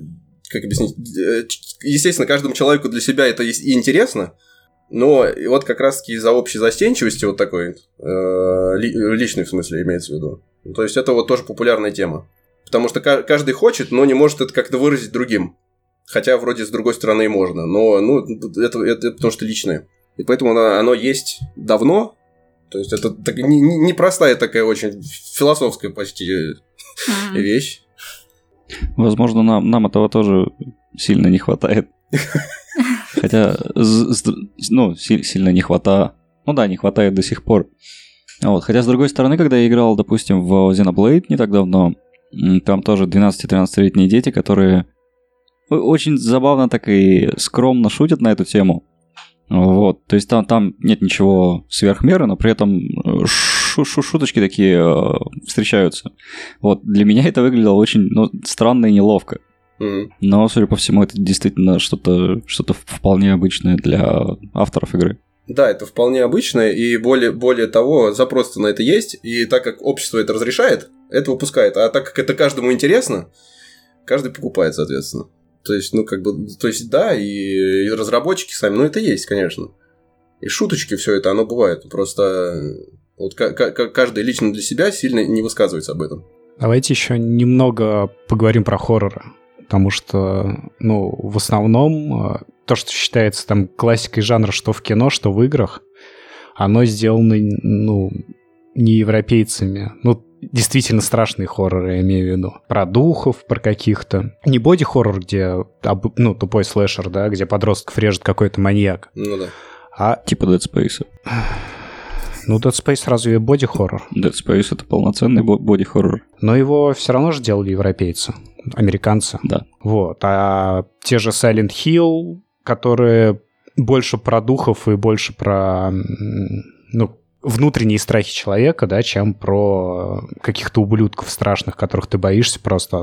как объяснить, Э, естественно, каждому человеку для себя это и интересно, но вот как раз таки из-за общей застенчивости вот такой, э, ли- личной в смысле имеется в виду. То есть это вот тоже популярная тема. Потому что ка- каждый хочет, но не может это как-то выразить другим. Хотя вроде с другой стороны и можно. Но ну, это, это, это потому что личное. И поэтому оно, оно есть давно. То есть это так, не- не- непростая такая очень философская почти вещь.
Возможно, нам, нам этого тоже сильно не хватает. Хотя, ну, си- сильно не хватает. Ну да, не хватает до сих пор. А Вот. Хотя, с другой стороны, когда я играл, допустим, в Xenoblade не так давно, там тоже 12-13-летние дети, которые очень забавно так и скромно шутят на эту тему. Вот, то есть там, там нет ничего сверхмеры, но при этом э, шу- шу- шуточки такие э, встречаются. Вот, для меня это выглядело очень ну, странно и неловко. Но, судя по всему, это действительно что-то что вполне обычное для авторов игры.
Да, это вполне обычно, и более, более того, запрос на это есть, и так как общество это разрешает, это выпускает. А так как это каждому интересно, каждый покупает, соответственно. То есть, ну, как бы, то есть, да, и, и разработчики сами, ну, это есть, конечно. И шуточки, все это, оно бывает. Просто э, вот ка- ка- каждый лично для себя сильно не высказывается об этом.
Давайте еще немного поговорим про хорроры. Потому что, ну, в основном э, то, что считается там классикой жанра, что в кино, что в играх, оно сделано, ну, не европейцами. Ну, действительно страшные хорроры, я имею в виду. Про духов, про каких-то. Не боди-хоррор, где, ну, тупой слэшер, да, где подростков режет какой-то маньяк.
Ну да.
А,
Типа Dead Space.
ну, Dead Space разве боди-хоррор?
Dead Space это полноценный бо- боди-хоррор.
Но его все равно же делали европейцы, американцы.
Да.
Вот. А те же Silent Hill, которые больше про духов и больше про ну, внутренние страхи человека, да, чем про каких-то ублюдков страшных, которых ты боишься просто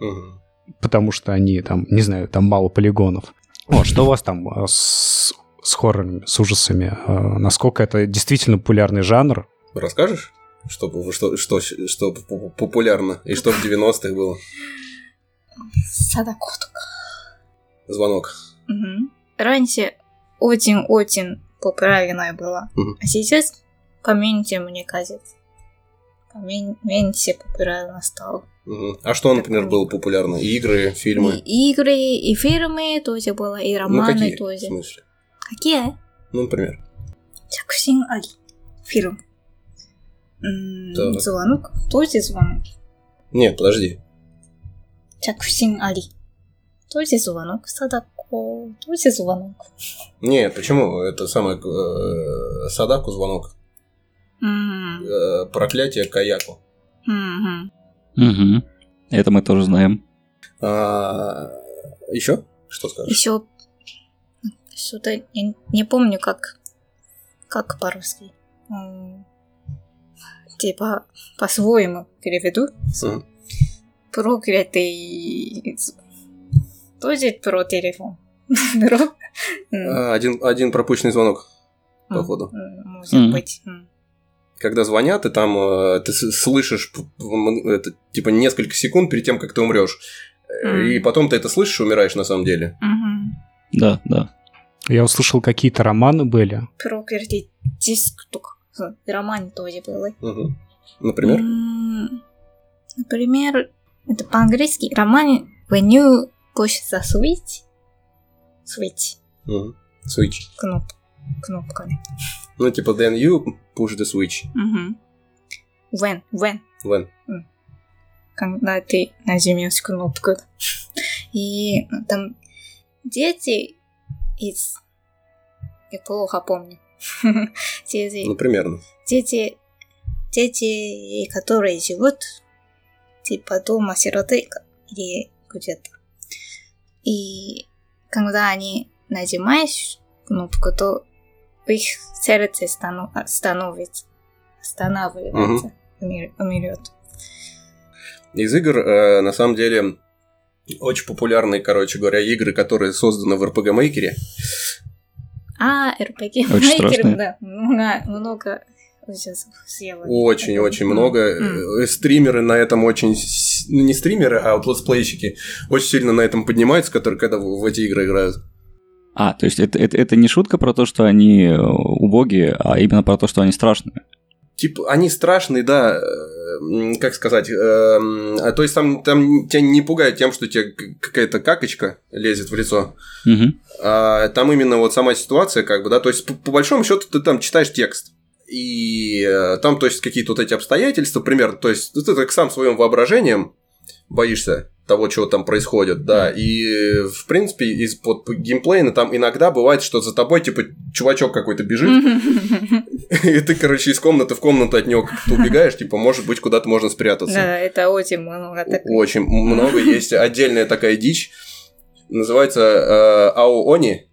Мгм.
потому что они там, не знаю, там мало полигонов. Вот, что у вас там э, с, с хоррорами, с ужасами? Э, Насколько это действительно популярный жанр?
Расскажешь? Что, что, что, что популярно и что в 90-х было?
Садако только.
Звонок.
Мгм. Раньше очень-очень популярная была.
Мгм.
А сейчас поменьше, мне кажется. Меньше популярно стало.
А что, например, было популярно? Игры, фильмы?
И игры, и фильмы тоже было, и
Ну,
романы
какие, в
тоже.
смысле?
Какие?
Ну, например.
Чаксин Али. Фильм. Звонок. Тоже звонок.
Нет, подожди.
Чаксин Али. Тоже звонок. Садако. Тоже звонок.
Нет, почему? Это самое... э, Садаку звонок. Э, проклятие Каяку.
м.
Угу. Это мы тоже знаем.
А, еще? Что скажешь?
Еще что-то я не помню, как как по-русски. Типа по-своему переведу.
Мгм.
Проклятый тоже про телефон.
А, один, один пропущенный звонок, походу.
Может быть. М.
Когда звонят, и там э, ты слышишь это, типа несколько секунд перед тем, как ты умрешь. Э,
Мгм.
И потом ты это слышишь и умираешь на самом деле.
Мгм.
Да, да.
Я услышал, какие-то романы были.
Проклятый диск и Роман тоже был.
Мгм. Например?
М, Например, это по-английски роман When you push the switch. Switch.
Мгм. Switch.
Кноп... Кнопками.
Ну, типа, then you push the switch.
Мгм. When, when.
When.
когда ты нажмешь кнопку. И там дети из... Я плохо помню. Дети,
Ну, примерно.
дети, дети, которые живут типа дома сироты или где-то. И когда они нажимаешь кнопку, то их сердце стану- становится, останавливается, умер- умрет.
Из игр, э, на самом деле, очень популярные, короче говоря, игры, которые созданы в RPG Maker.
А, RPG
Очень
Maker,
страшные.
да, много, много ужасов сделали.
Очень-очень
М,
много. Э, Стримеры на этом очень... Ну, не стримеры, а вот летсплейщики очень сильно на этом поднимаются, которые когда в в эти игры играют.
А, то есть это, это, это не шутка про то, что они э, убогие, а именно про то, что они страшные.
Типа, они страшные, да, э, как сказать, эм, а то есть там, там тебя не пугает тем, что тебе какая-то какочка лезет в лицо,
Мгм.
а там именно вот сама ситуация, как бы, да, то есть по, по большому счету ты там читаешь текст, и э, там, то есть, какие-то вот эти обстоятельства, примерно, то есть ты так сам своим воображением боишься того, чего там происходит, да, и, в принципе, из-под геймплейна там иногда бывает, что за тобой, типа, чувачок какой-то бежит, и ты, короче, из комнаты в комнату от него как-то убегаешь, типа, может быть, куда-то можно спрятаться.
Да, это очень много.
Очень много есть отдельная такая дичь. Называется э, Аоони,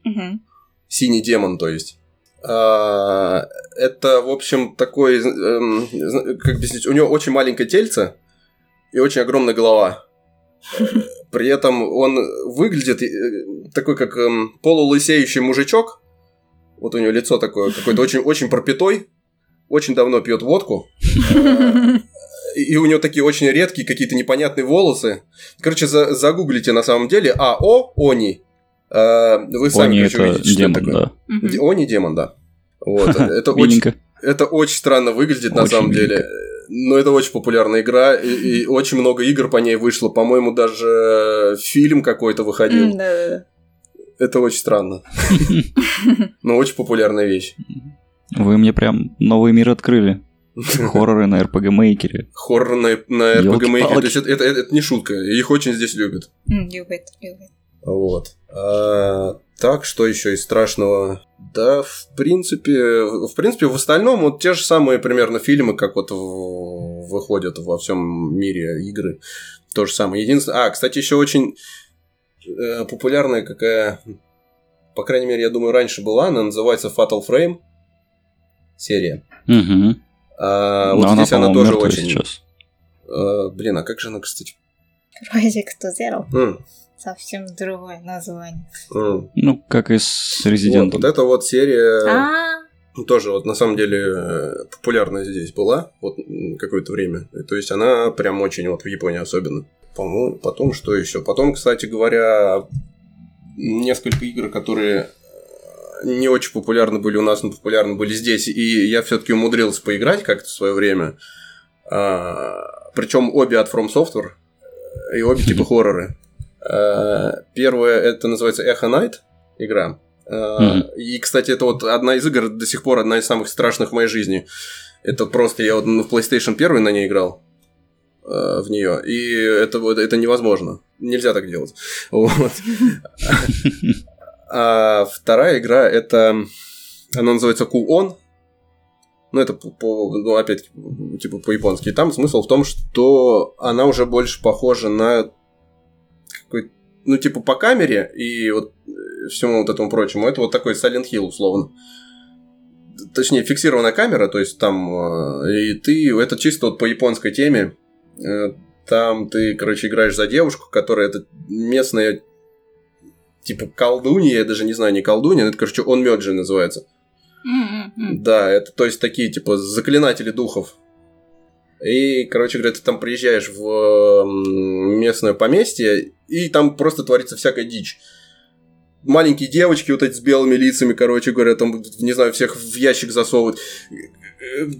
синий демон, то есть. А, Это, в общем, такой, эм, как объяснить, у него очень маленькое тельце и очень огромная голова. Э, При этом он выглядит э, такой, как эм, полулысеющий мужичок. Вот у него лицо такое, какой-то очень, очень пропитой. Очень давно пьет водку. Э, И у него такие очень редкие какие-то непонятные волосы. Короче, за- загуглите на самом деле АО Они. Э, Вы сами,
Они
короче,
это
увидите, что
демон,
это такое.
да.
Они демон, да. Вот. Это очень, это очень странно выглядит на
Очень
самом деле. Но это очень популярная игра, и, и очень много игр по ней вышло. По-моему, даже фильм какой-то выходил.
М, Да, да, да.
Это очень странно. Но очень популярная вещь.
Вы мне прям новый мир открыли. Хорроры на RPG Maker.
Хоррор на, на RPG Maker. То есть это, это- это не шутка. Их очень здесь любят.
М, Любит, любит.
Вот. А, так, что еще из страшного? Да, в принципе, в принципе, в остальном вот те же самые примерно фильмы, как вот в- выходят во всем мире игры. То же самое. Единственное... А, кстати, еще очень э, популярная какая... По крайней мере, я думаю, раньше была. Она называется Fatal Frame. Серия.
Угу.
А,
Но
вот
она,
здесь она тоже очень...
сейчас.
Э, блин, а как же она, кстати?
Project Zero.
М,
Совсем другое название.
Ну, как и с
Вот,
Резидентом.
вот это вот серия...
А,
тоже вот на самом деле э, популярная здесь была вот какое-то время. То есть она прям очень вот в Японии особенно. По-моему, потом что еще? Потом, кстати говоря, несколько игр, которые э, не очень популярны были у нас, но популярны были здесь. И я все-таки умудрился поиграть как-то в свое время. причем обе от From Software. э, И обе типа хорроры. А, Первое это называется Echo Night игра.
Мгм.
И, кстати, это вот одна из игр, до сих пор одна из самых страшных в моей жизни. Это просто я вот в PlayStation 1 на ней играл э, в нее, и это, это невозможно. Нельзя так делать. Вот. А вторая игра это она называется Ku-On. Ну, это по- ну, опять типа по-японски. И там смысл в том, что она уже больше похожа на ну, типа по камере и вот э, всему вот этому прочему. Это вот такой Silent Hill, условно. Точнее, фиксированная камера, то есть там... э, И ты... Это чисто вот по японской теме. Э, Там ты, короче, играешь за девушку, которая это местная типа колдунья, я даже не знаю, не колдунья, это, короче, он Мёджи называется.
м.
Да, это то есть такие типа заклинатели духов. И, короче говоря, ты там приезжаешь в местное поместье, и там просто творится всякая дичь. Маленькие девочки вот эти с белыми лицами, короче говоря, там, не знаю, всех в ящик засовывают.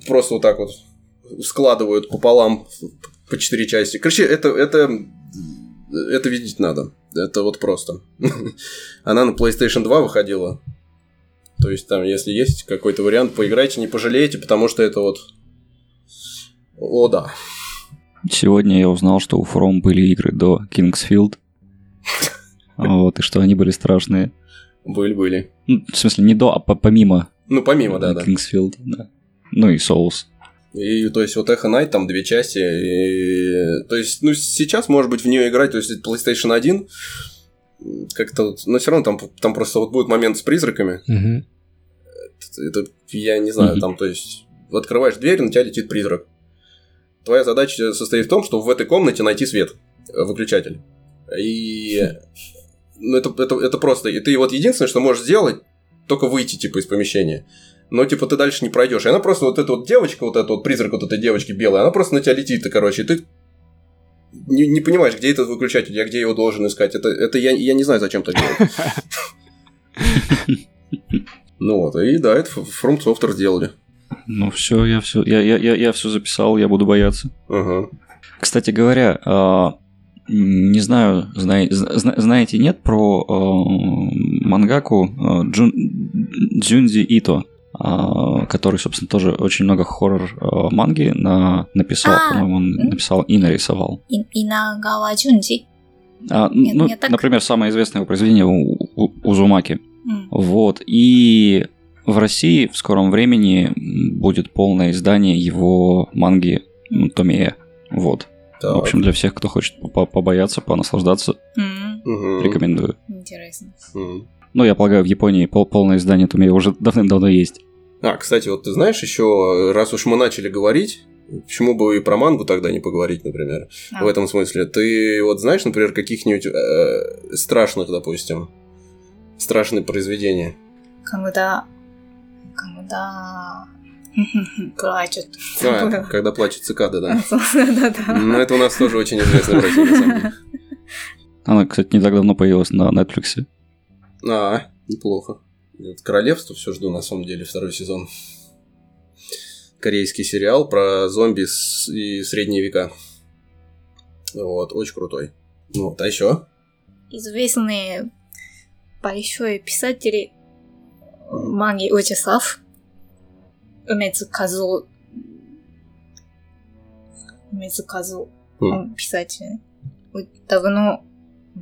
Просто вот так вот складывают пополам по четыре части. Короче, это, это, это видеть надо. Это вот просто. Она на PlayStation 2 выходила. То есть там, если есть какой-то вариант, поиграйте, не пожалеете, потому что это вот... О, да.
Сегодня я узнал, что у From были игры до Kingsfield. Вот, и что они были страшные.
Были-были.
Ну, в смысле, не до, а по- помимо
Ну, помимо, да, да.
Kingsfield, да. Ну и Souls.
И, то есть, вот Echo Knight, там две части. И, то есть, ну, сейчас, может быть, в нее играть, то есть, это PlayStation 1, как-то вот, но все равно там, там просто вот будет момент с призраками.
Мгм.
Это, я не знаю,
Мгм.
там, то есть, открываешь дверь, на тебя летит призрак. Твоя задача состоит в том, что в этой комнате найти свет, э, выключатель. И ну, это, это, это просто. И ты вот единственное, что можешь сделать, только выйти, типа, из помещения. Но, типа, ты дальше не пройдешь. И она просто, вот эта вот девочка, вот эта вот призрак вот этой девочки белая, она просто на тебя летит, и, короче, и ты не, не понимаешь, где этот выключатель, я где его должен искать. Это, это я, я не знаю, зачем так делать. Ну вот, и да, это From Software сделали.
Ну все, я все, я, я, я, я все записал, я буду бояться.
Ага.
Кстати говоря, а, не знаю, знай- зна- знаете, нет про а, мангаку а, Джун- Дзюнзи Ито, который, собственно, тоже очень много хоррор манги на- написал,
А,
по-моему, он написал и нарисовал.
И- Инагава Джунджи.
А,
Нет,
ну,
так.
например, самое известное его произведение у, у- Узумаки.
М.
Вот. И в России в скором времени будет полное издание его манги м, Томея. Вот.
Так.
В общем, для всех, кто хочет по- побояться, понаслаждаться.
Мгм.
рекомендую.
Интересно.
Мгм.
Ну, я полагаю, в Японии пол- полное издание Томея уже давным-давно есть.
А, кстати, вот ты знаешь еще, раз уж мы начали говорить, почему бы и про мангу тогда не поговорить, например,
А.
в этом смысле. Ты вот знаешь, например, каких-нибудь э, страшных, допустим, страшные произведения?
Когда... Когда... Плачут.
А, когда плачет цикада, да.
Да-да-да.
Ну, это у нас тоже очень известно в России, на самом деле.
Она, кстати, не так давно появилась на Netflix.
А, неплохо. Это Королевство все жду, на самом деле, второй сезон. Корейский сериал про зомби и средние века. Вот, очень крутой. Ну, Вот, а еще?
Известные большой писатели манги ужасов. Умец Казу. Умец Казу.
М.
Он писатель. Давно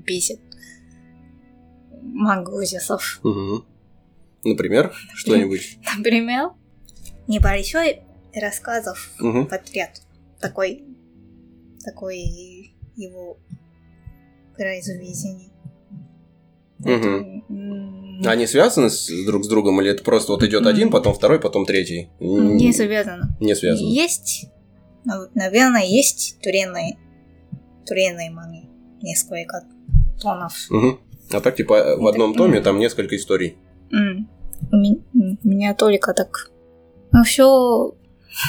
пишет мангу.
Мгм. Например, что-нибудь?
Например, небольшой рассказов
Мгм.
подряд. Такой, такой его произведение. М,
Они связаны с, друг с другом, или это просто вот идет один, потом второй, потом третий?
Не связано.
Не связано.
Есть, нав- наверное, есть туренные, туренные манги. Несколько тонов.
Мгм. А так, типа, в одном томе там несколько историй.
У меня только так. Ну, все...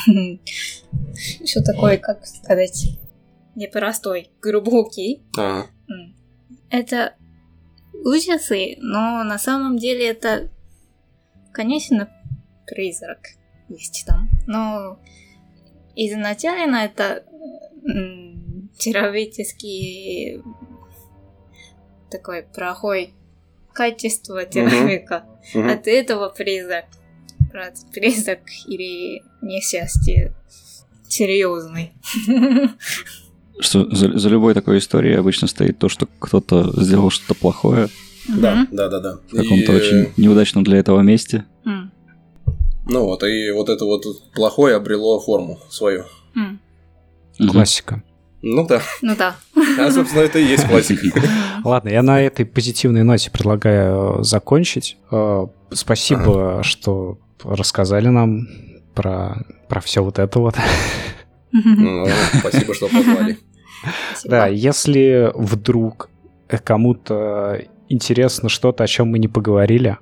Все такое, как сказать, непростой, глубокий.
Ага.
Это ужасы, но на самом деле это, конечно, призрак есть там. Но изначально это человеческий такой плохой качество человека.
Мгм.
От этого призрак. Призрак или несчастье серьезный.
Что за, за любой такой историей обычно стоит то, что кто-то сделал что-то плохое
Да, да, да, да.
в каком-то
И,
очень неудачном для этого месте.
М,
Ну вот, и вот это вот плохое обрело форму свою.
Мгм.
Классика.
Ну да.
Ну да.
А, собственно, это и есть классика.
Ладно, я на этой позитивной ноте предлагаю э, закончить. Э, Спасибо, что рассказали нам про, про все вот это вот.
Ну, Спасибо, что позвали.
Да, если вдруг кому-то интересно что-то, о чем мы не поговорили,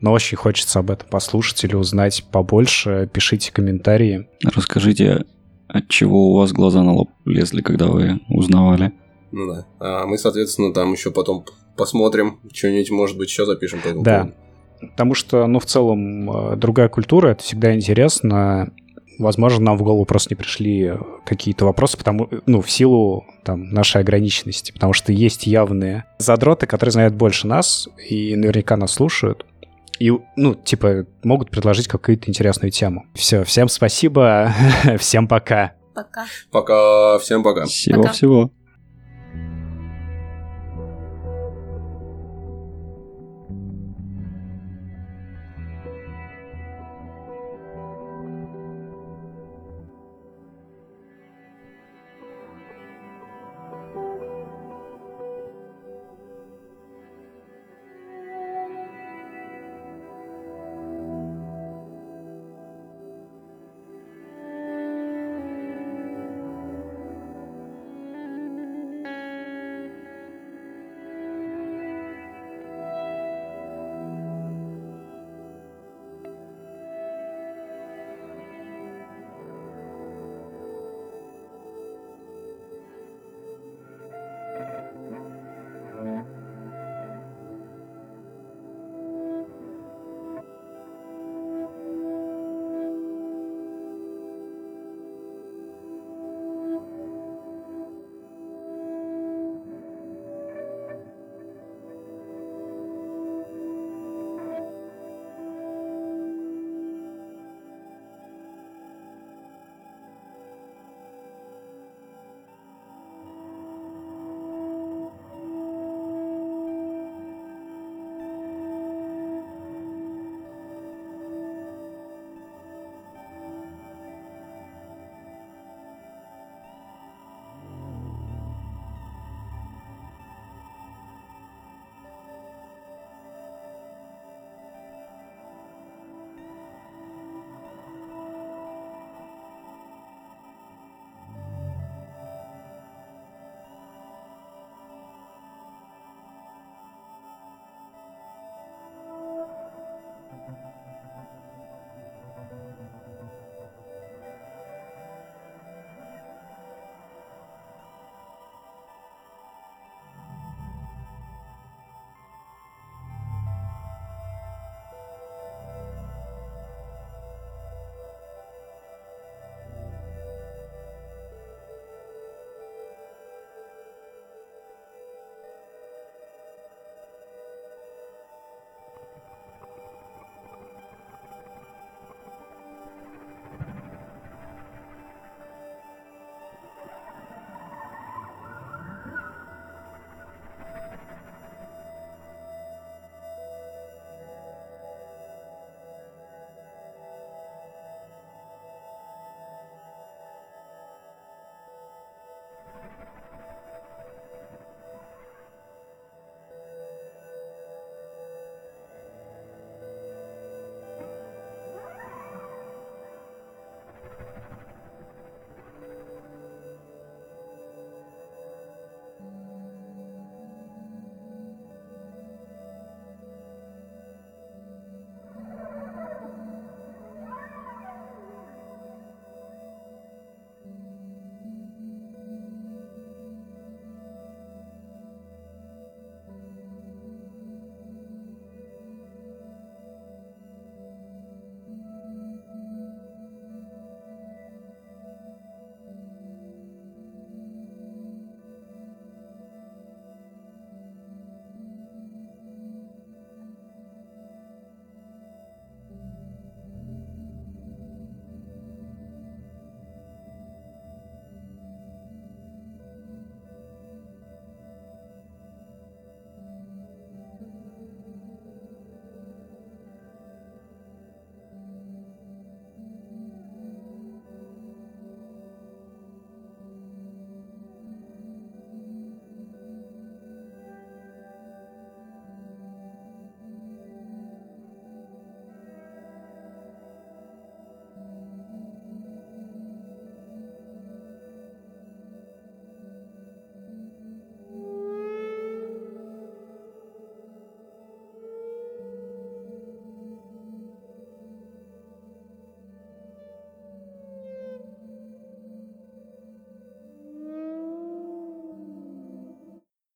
но очень хочется об этом послушать или узнать побольше, пишите комментарии.
Расскажите, от чего у вас глаза на лоб лезли, когда вы узнавали?
Ну да. А мы, соответственно, там еще потом посмотрим, что-нибудь, может быть, еще запишем по этому
Да.
поводу.
Потому что, ну, в целом, э, другая культура, это всегда интересно. Возможно, нам в голову просто не пришли какие-то вопросы, потому, ну, в силу там, нашей ограниченности. Потому что есть явные задроты, которые знают больше нас и наверняка нас слушают. и, ну, типа, могут предложить какую-то интересную тему. Все, всем спасибо, всем пока.
Пока.
Пока, всем пока.
Всего-всего.